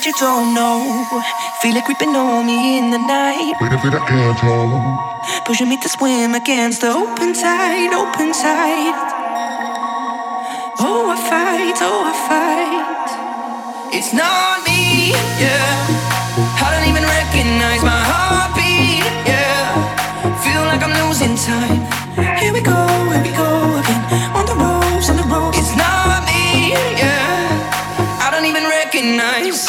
That you don't know. Feel it creeping on me in the night. Wait a minute, I can't hold. Pushing me to swim against the open tide, open tide. Oh, I fight, oh, I fight. It's not me, yeah. I don't even recognize my heartbeat, yeah. Feel like I'm losing time. Here we go, here we go again. On the ropes, on the ropes. It's not me, yeah. I don't even recognize.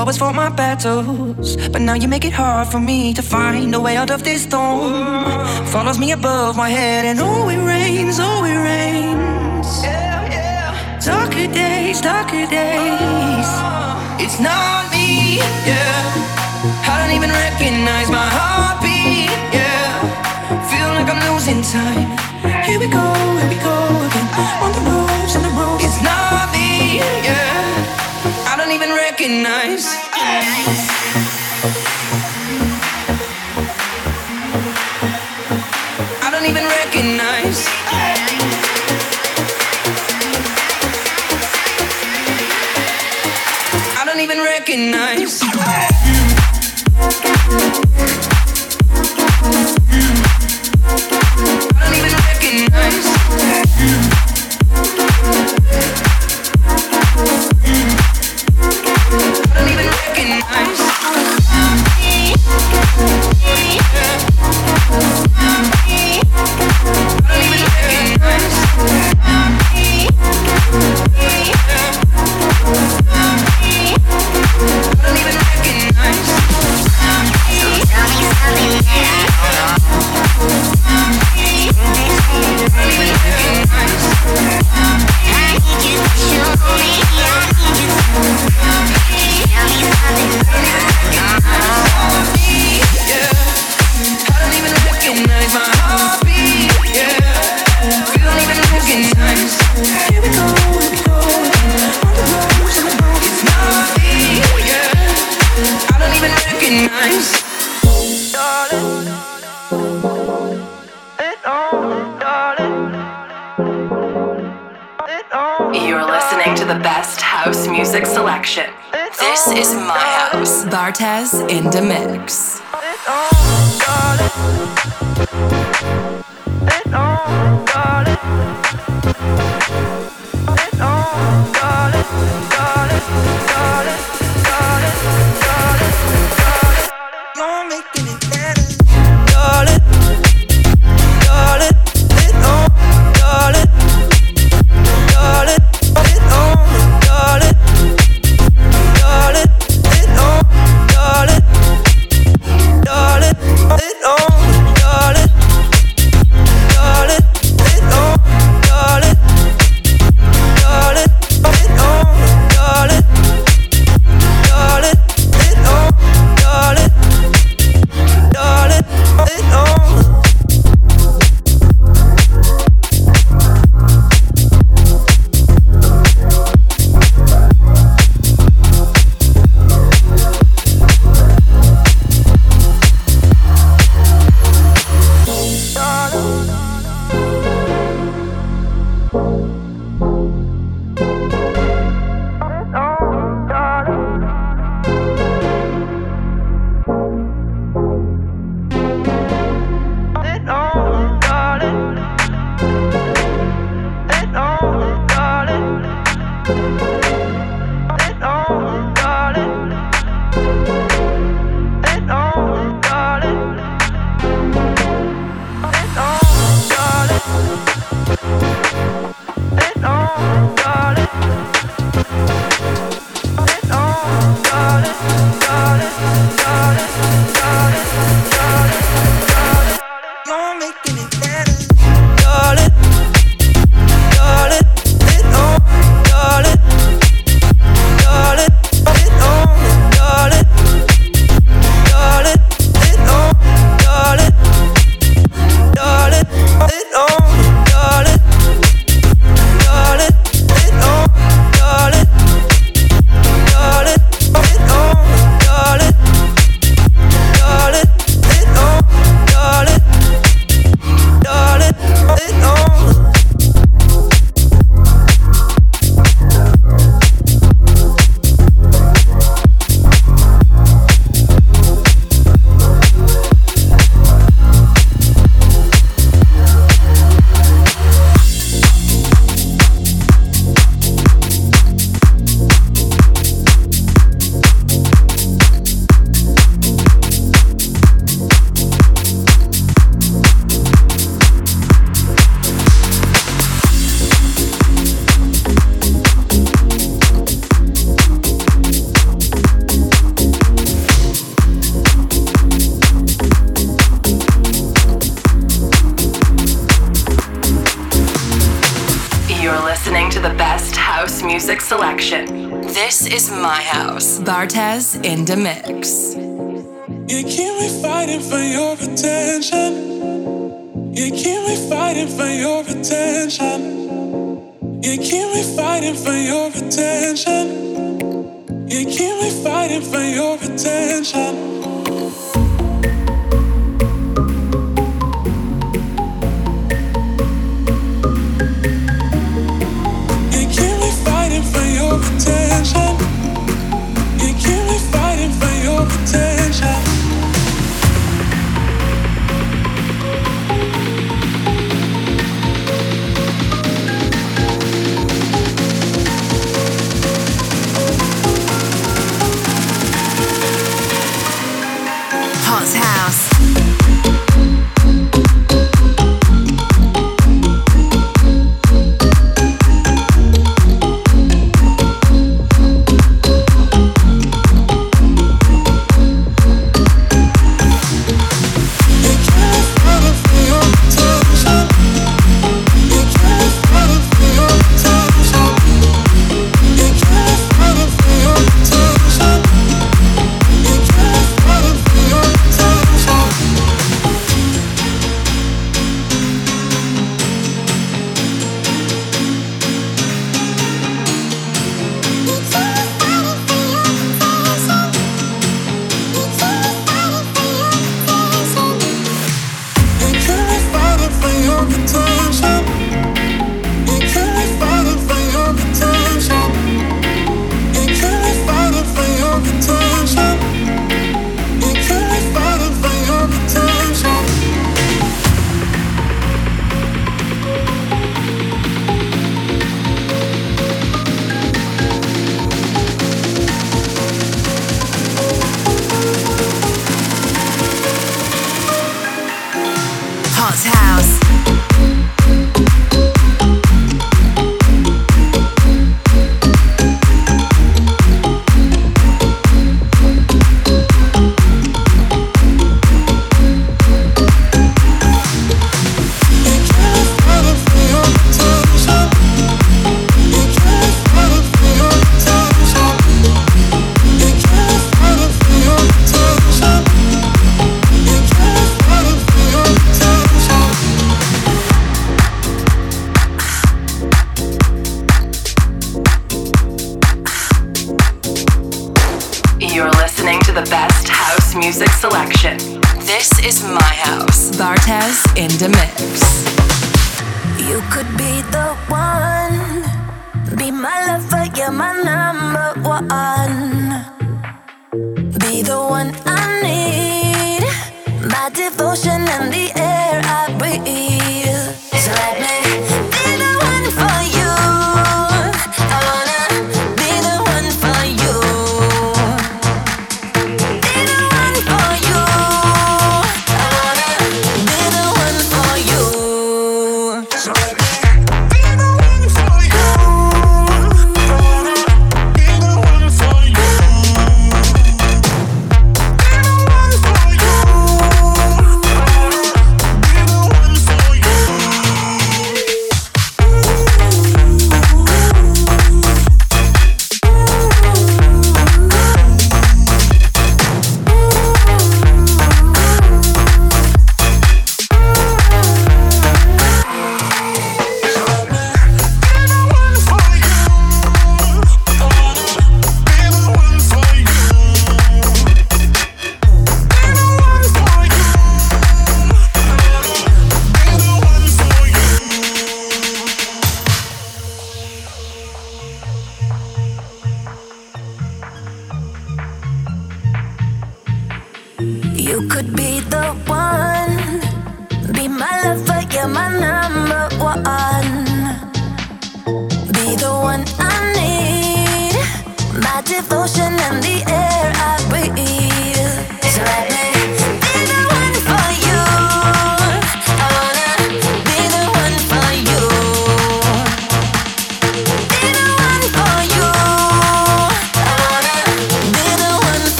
always fought my battles, but now you make it hard for me to find a way out of this storm. Follows me above my head, and oh, it rains, oh, it rains. Days, darker days. It's not me, yeah. I don't even recognize my heartbeat, yeah. Feel like I'm losing time. Here we go, here we go again. On the ropes, on the ropes. It's not me, yeah. I don't even recognize. I recognize. Recognize. You're listening to the best house music selection. This is my house. Bartez in the mix. You're In the mix. You keep me fighting for your attention. You keep me fighting for your attention. You keep me fighting for your attention. You keep me fighting for your attention.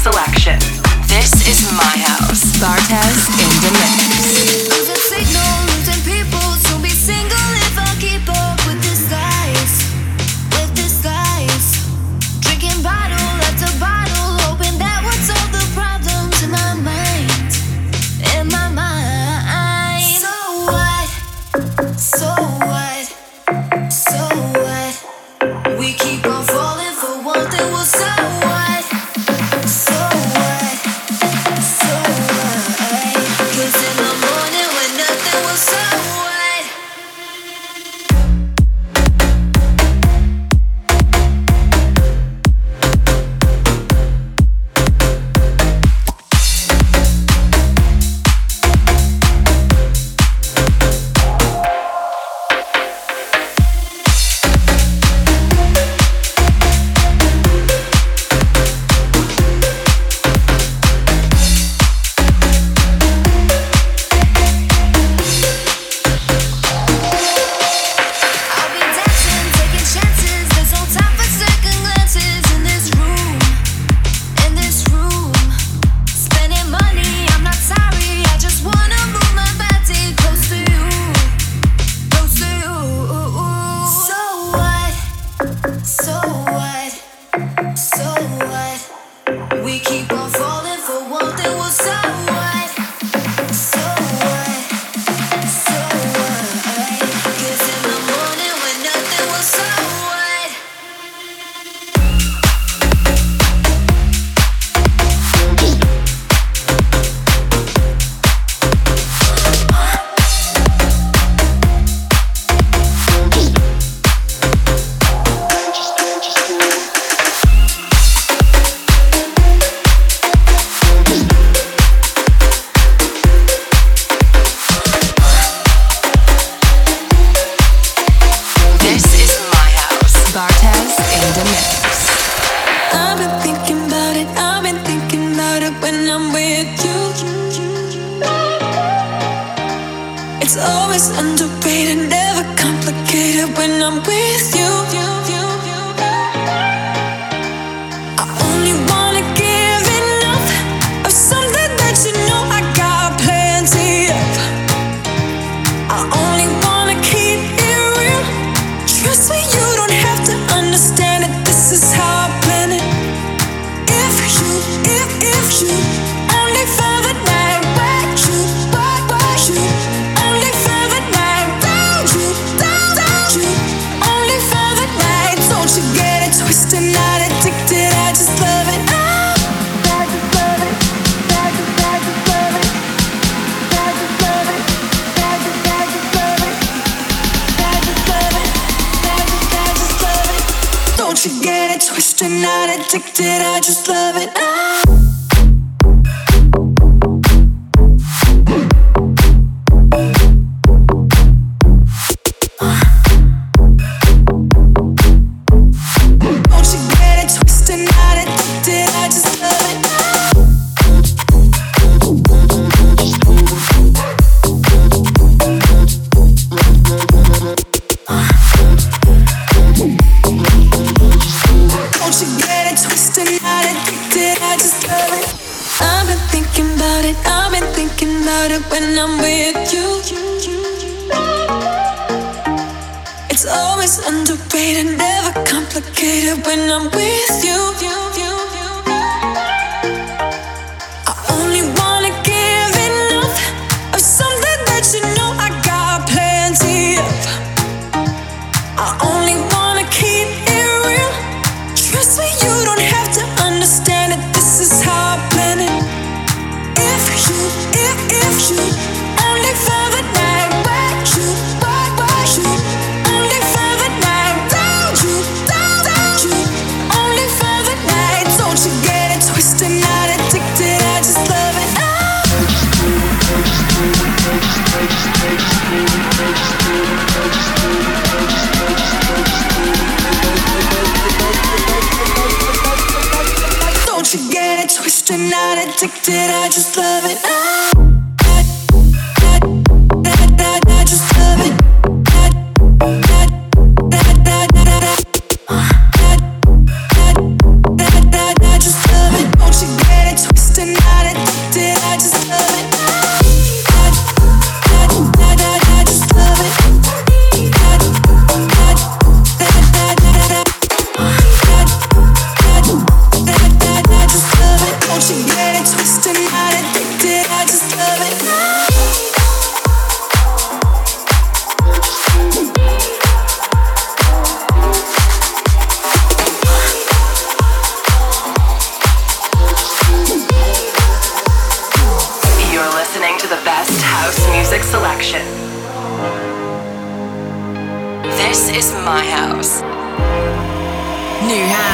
selection. This is my house. Bartez in the mix. I'm with you, it's always underpaid and never complicated when I'm with you. addicted, I just love it. I New house.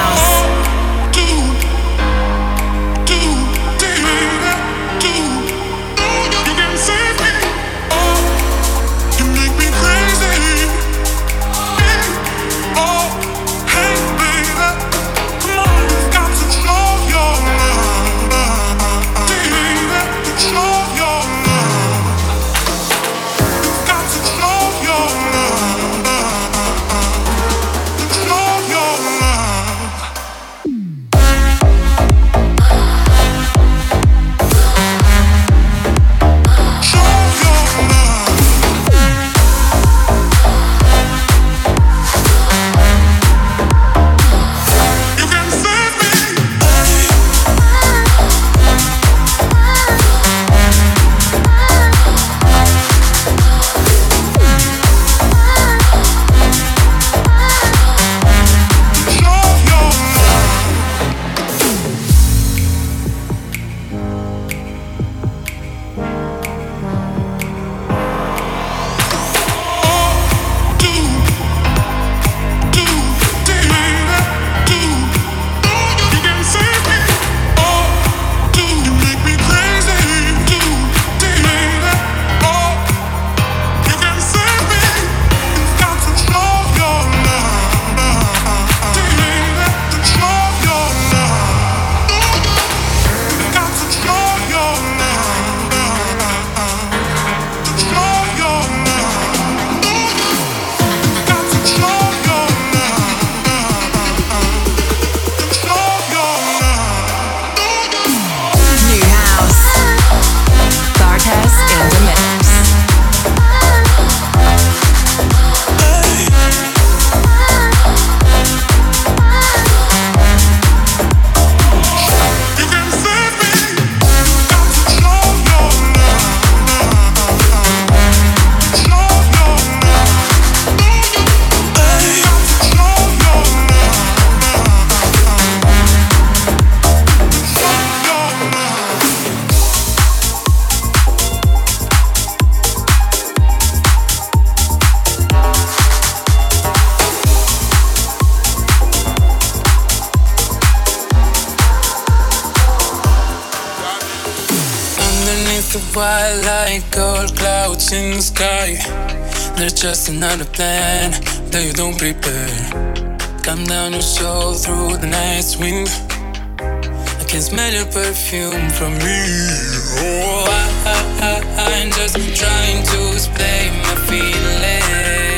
Just another plan that you don't prepare. Come down your soul through the night wind. I can smell your perfume from me. Oh, I, I, I'm just trying to explain my feeling.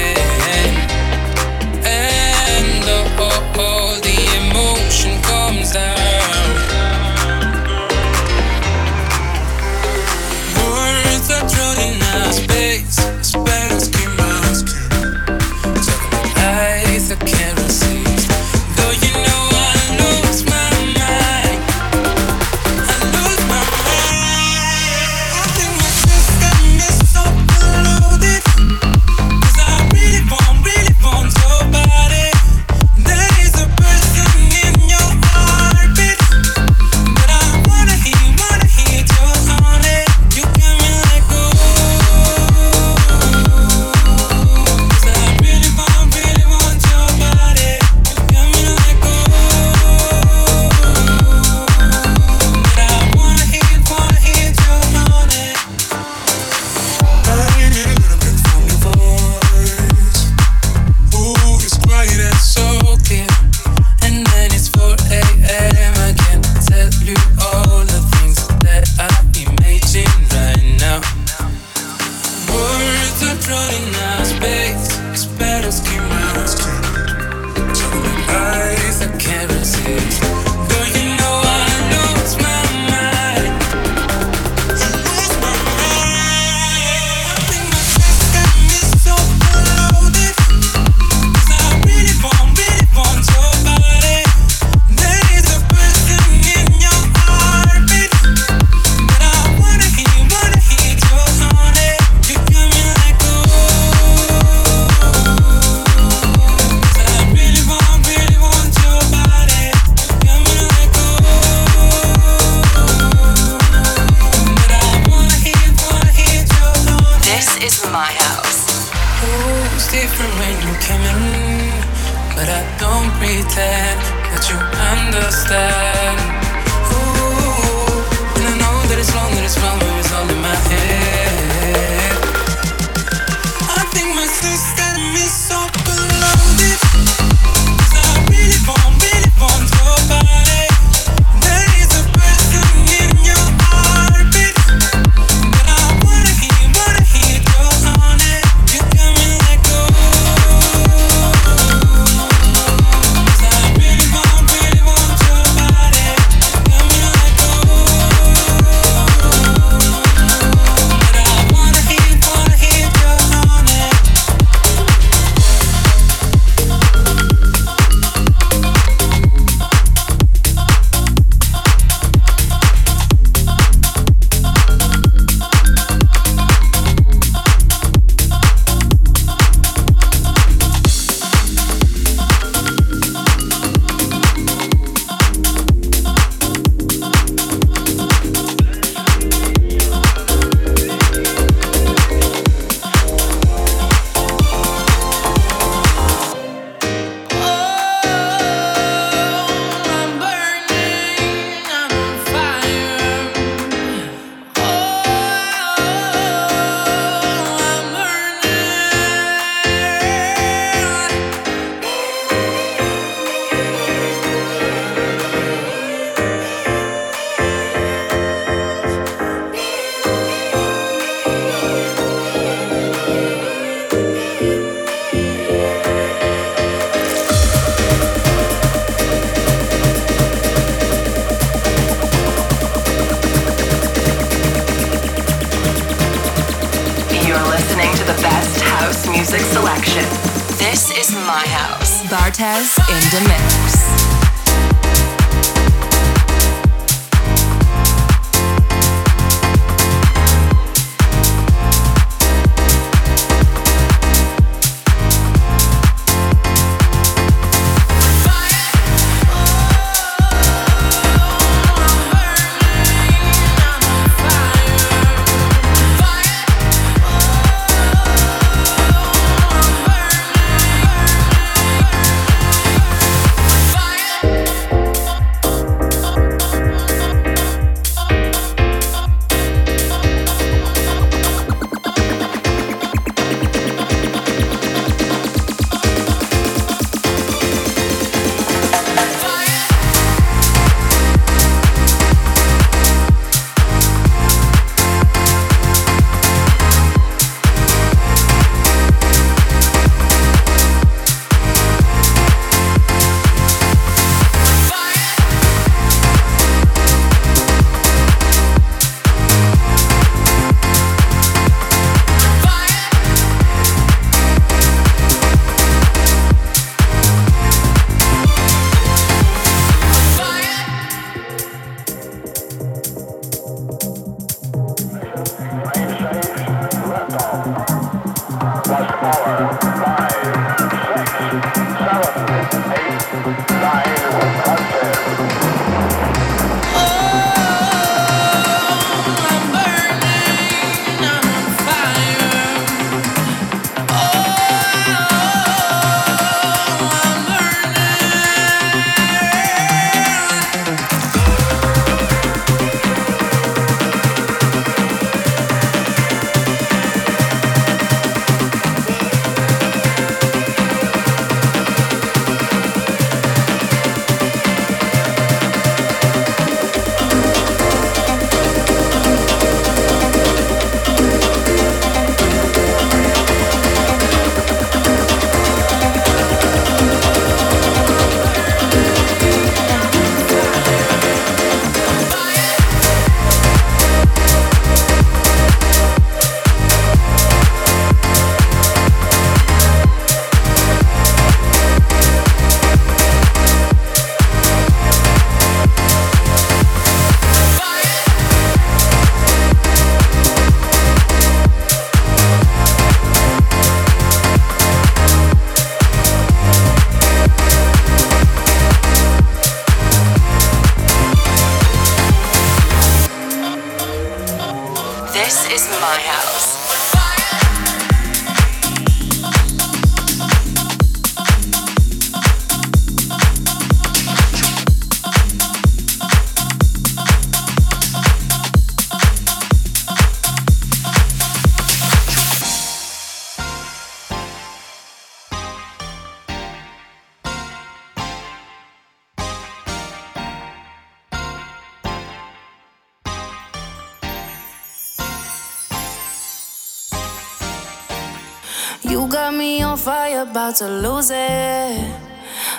To lose it.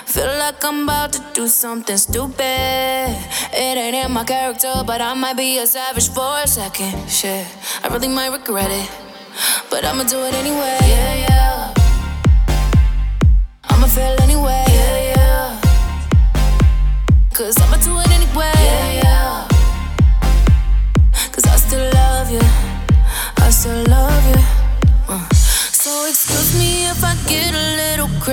Feel like I'm about to do something stupid. It ain't in my character, but I might be a savage for a second. Shit, I really might regret it. But I'ma do it anyway. Yeah, yeah. I'ma feel anyway.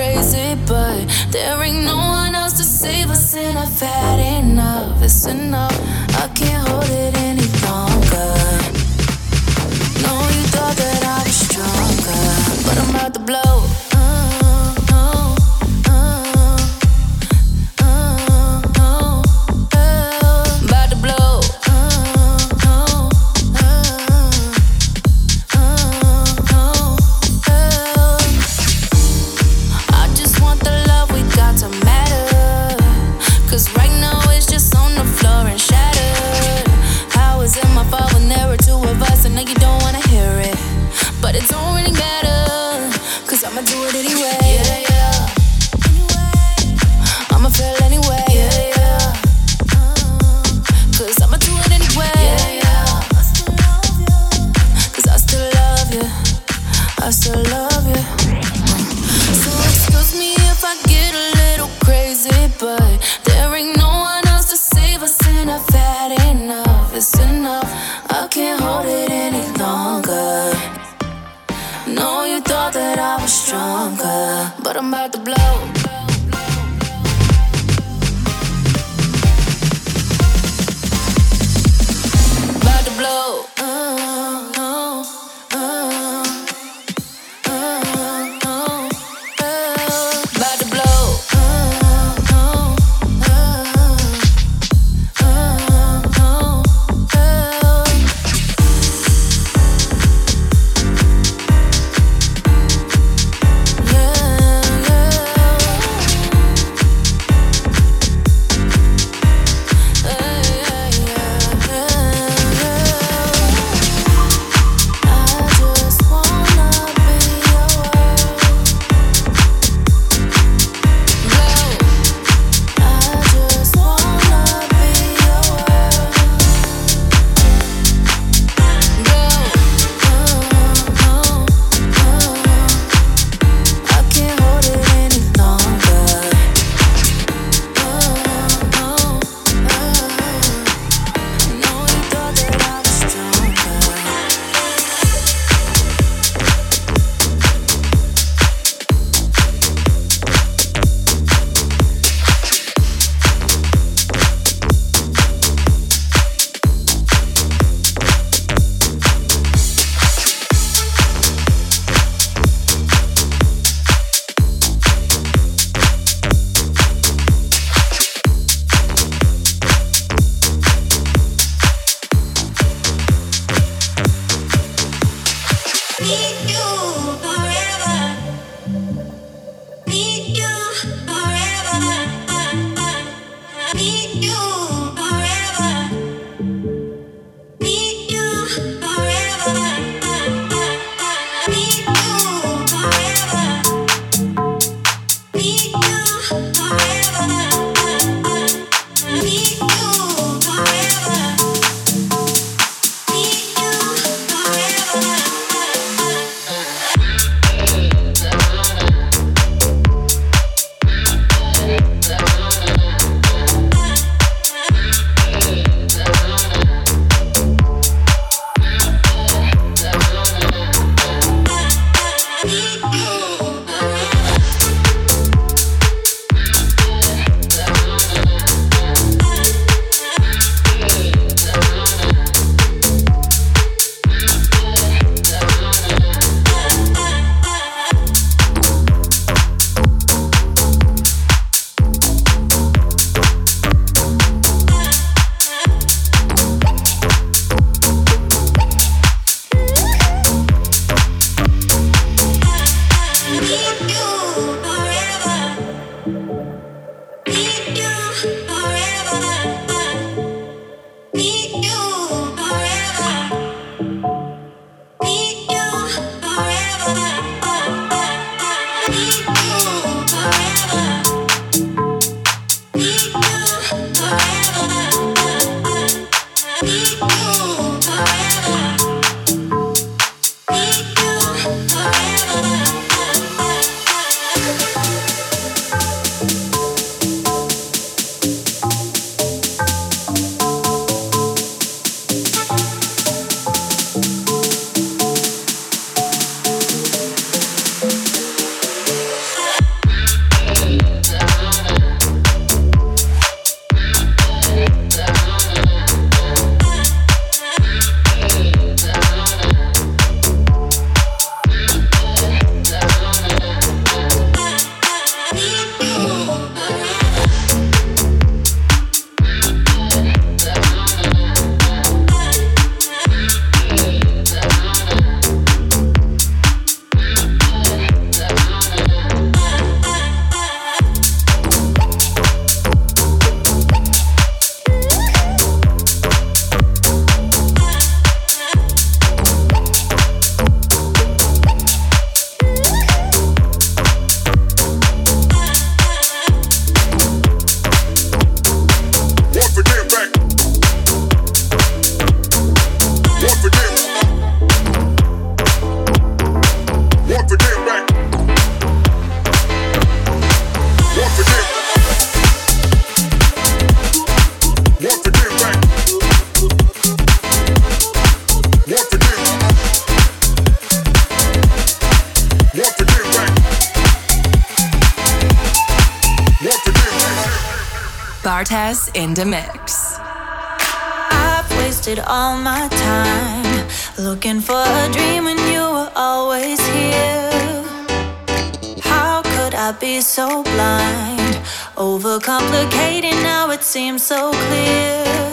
Crazy, but there ain't no one else to save us, and I've had enough. It's enough. I can't hold it any longer. No, you thought that I was stronger, but I'm about to blow. Oh in mix. I've wasted all my time looking for a dream when you were always here. How could I be so blind? Overcomplicating now it seems so clear.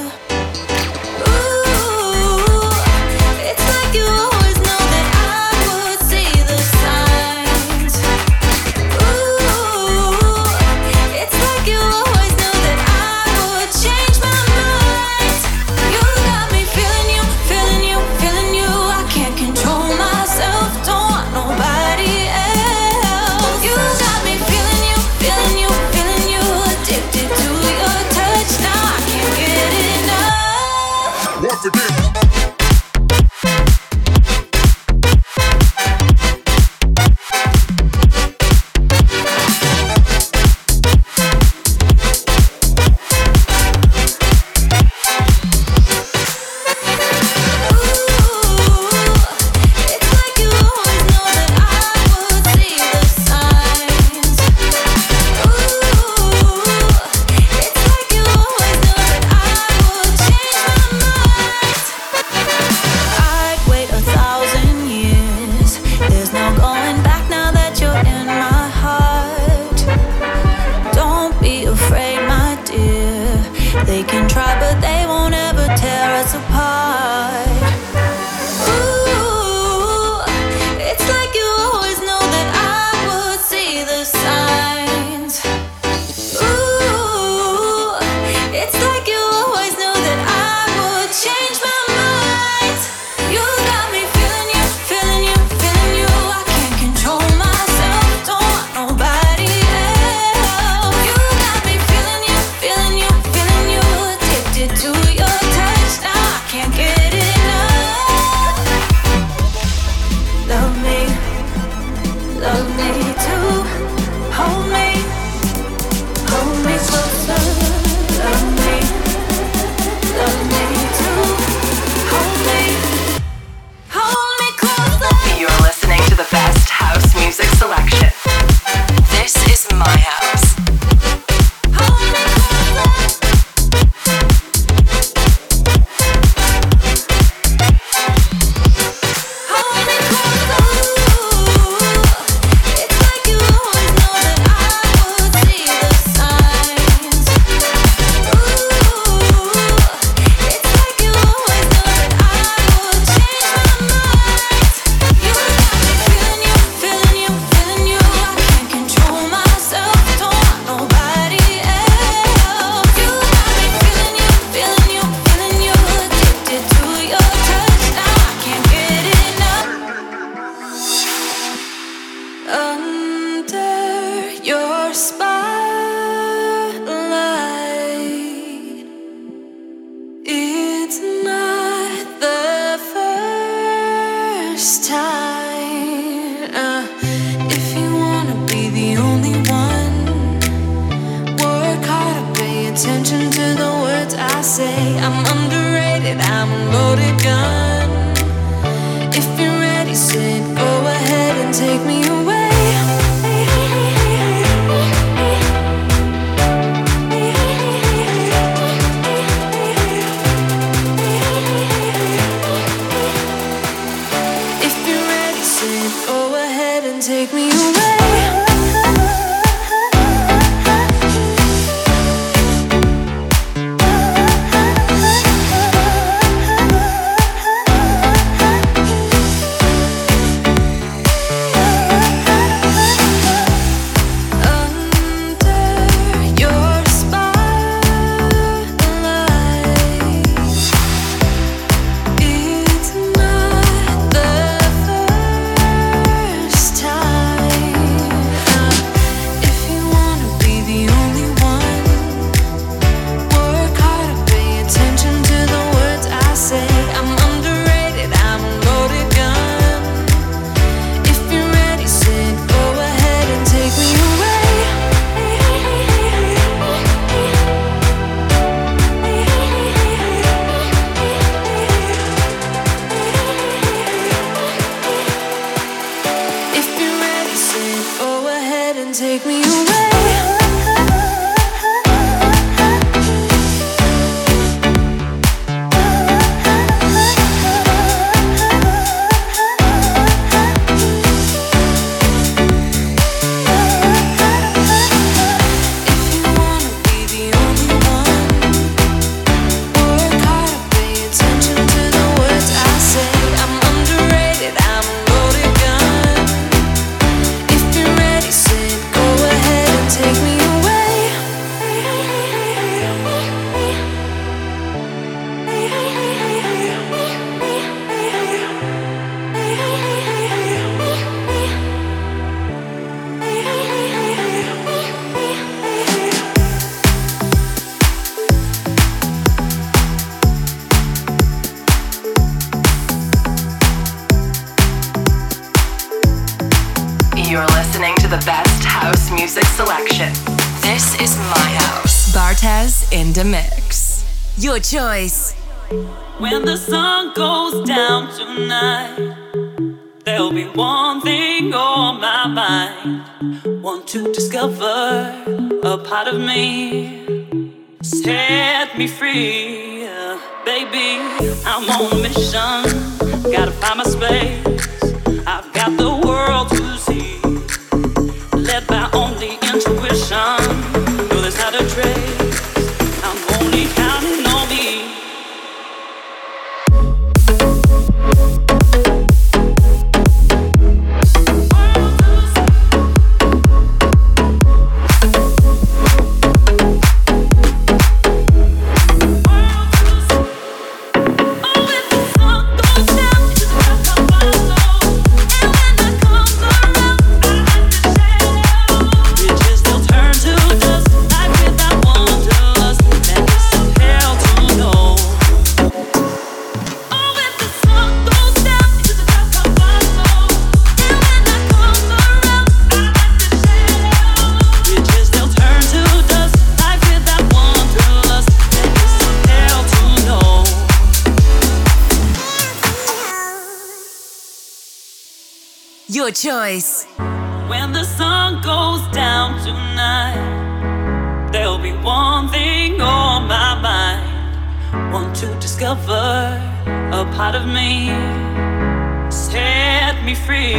take me away choice. When the sun goes down tonight, there'll be one thing on my mind. Want to discover a part of me. Set me free, baby. I'm on a mission. Gotta find my space. I've got the world to choice. When the sun goes down tonight, there'll be one thing on my mind. Want to discover a part of me. Set me free,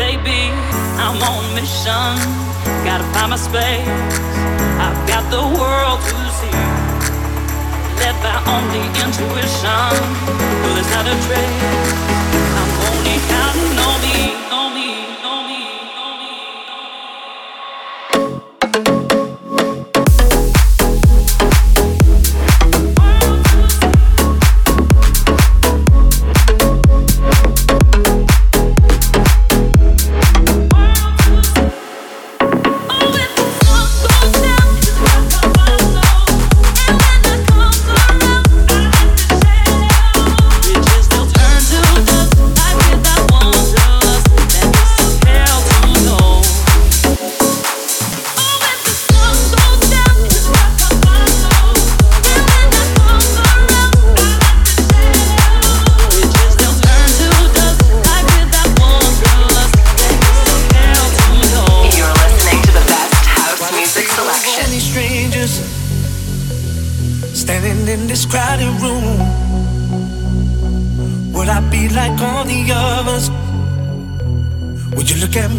baby. I'm on a mission. Gotta find my space. I've got the world to see. Led by only intuition. Well, there's not a trace. I'm only counting on me.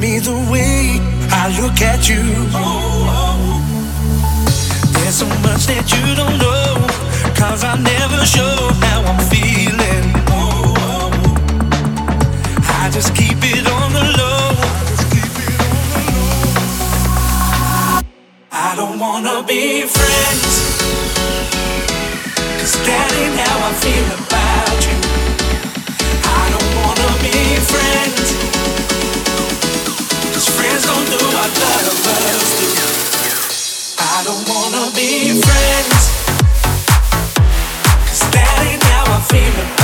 me the way I look at you. There's so much that you don't know, cause I never show how I'm feeling. I just keep it on the low. I don't wanna be friends, that ain't how I feel about you. I don't wanna be friends friends don't do what lovers do. I don't wanna be friends, cause that ain't how I feel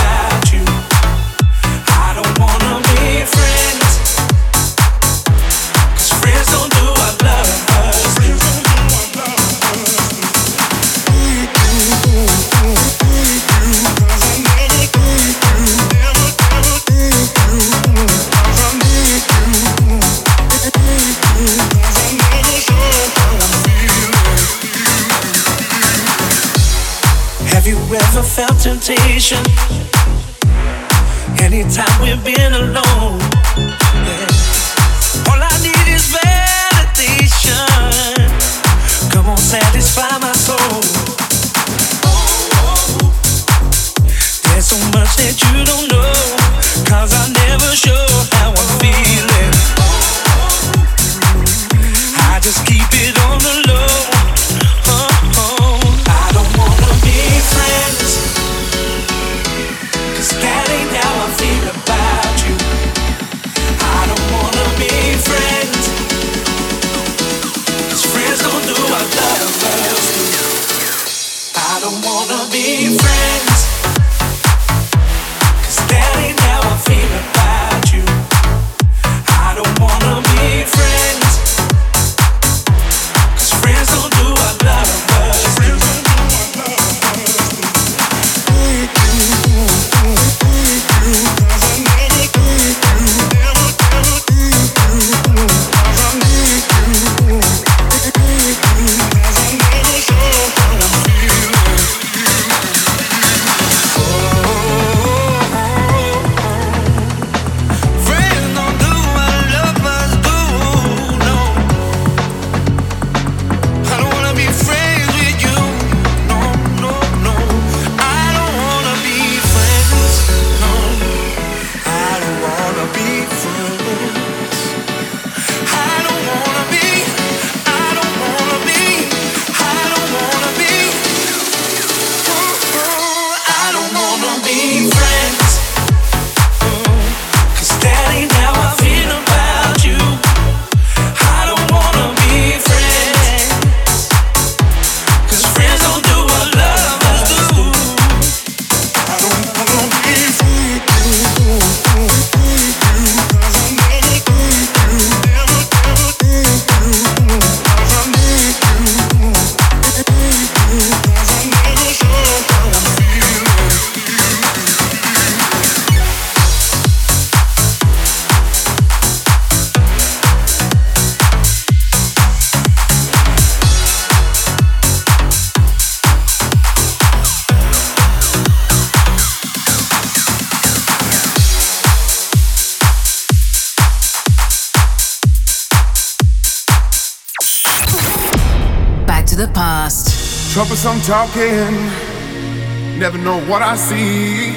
I'm talking, never know what I see.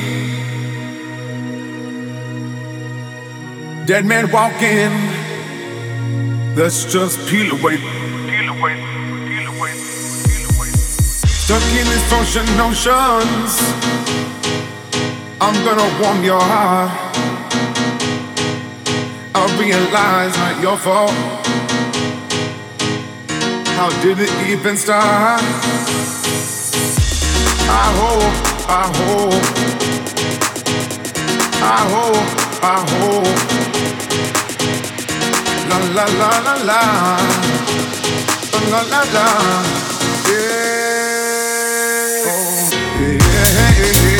Dead man walking, let's just peel away. Peel away, peel away, peel away. Stuck in ocean notions, I'm gonna warm your heart. I realize not your fault. How did it even start? I hope, I hope, I hope, I hope. La la la la la, la la la, yeah. Oh, yeah, yeah, yeah,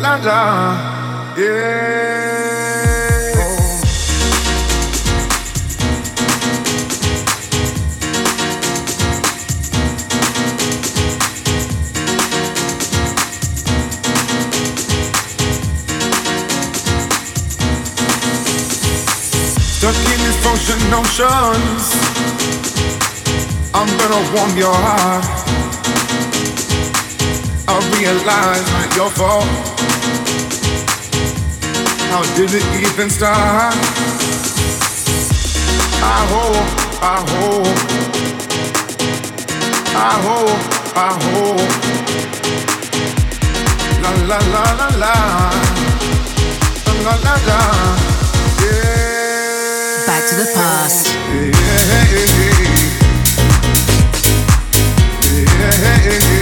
la, yeah. Stuck in ocean oceans. I'm gonna warm your heart. I realize not your fault. How did it even start? I hope, I hope, I hope, I hope. La la la la la, la la la, yeah back to the past. I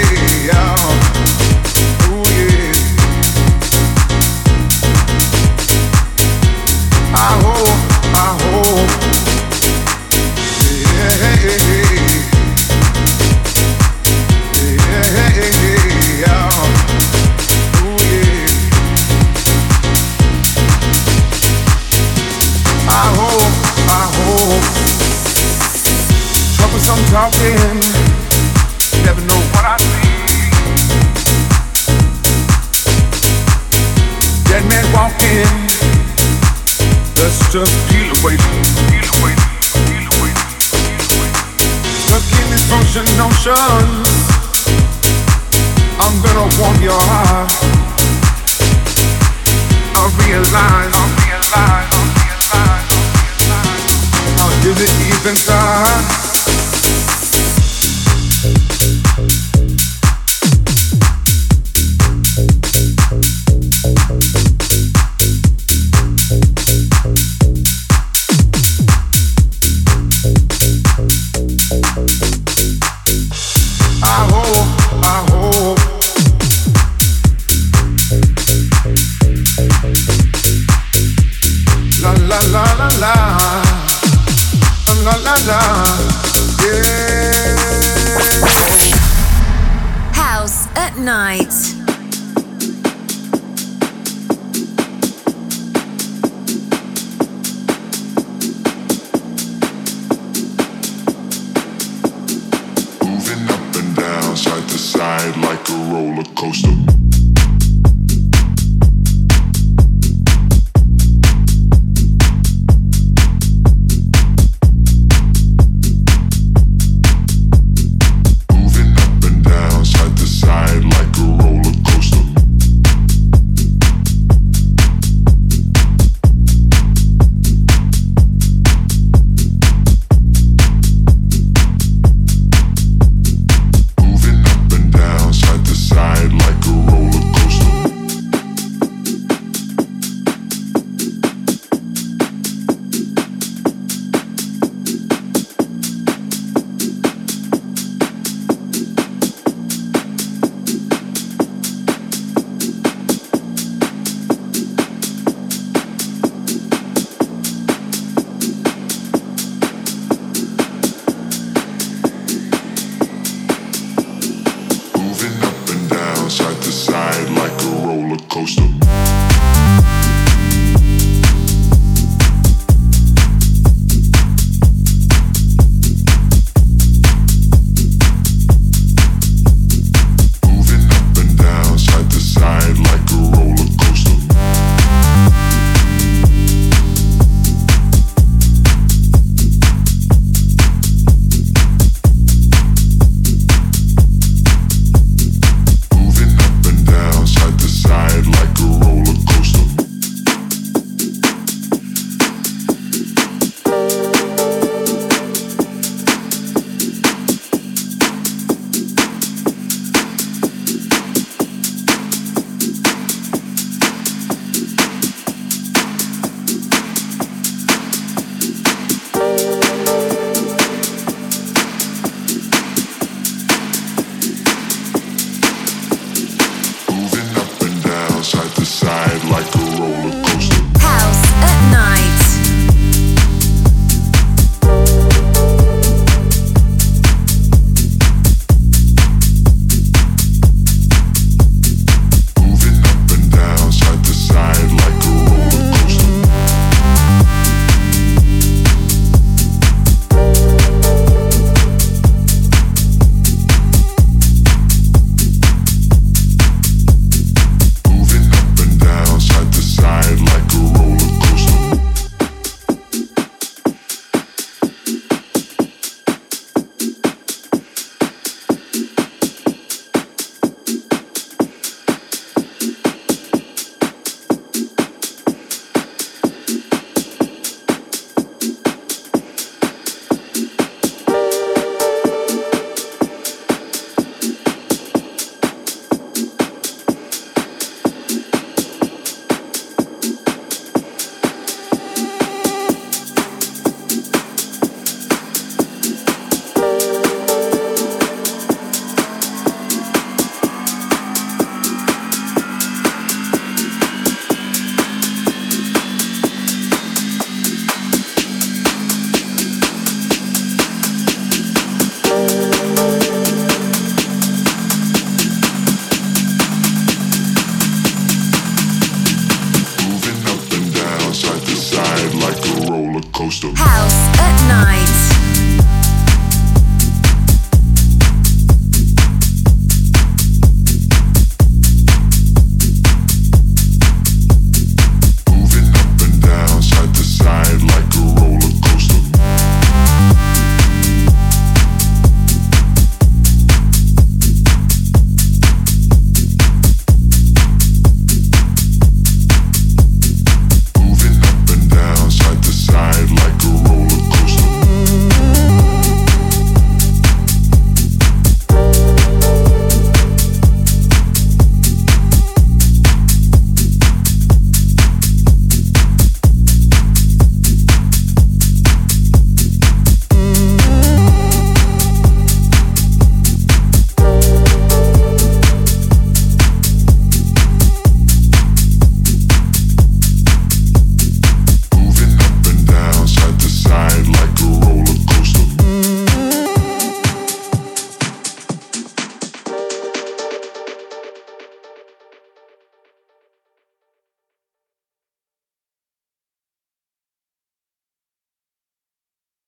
hope, I just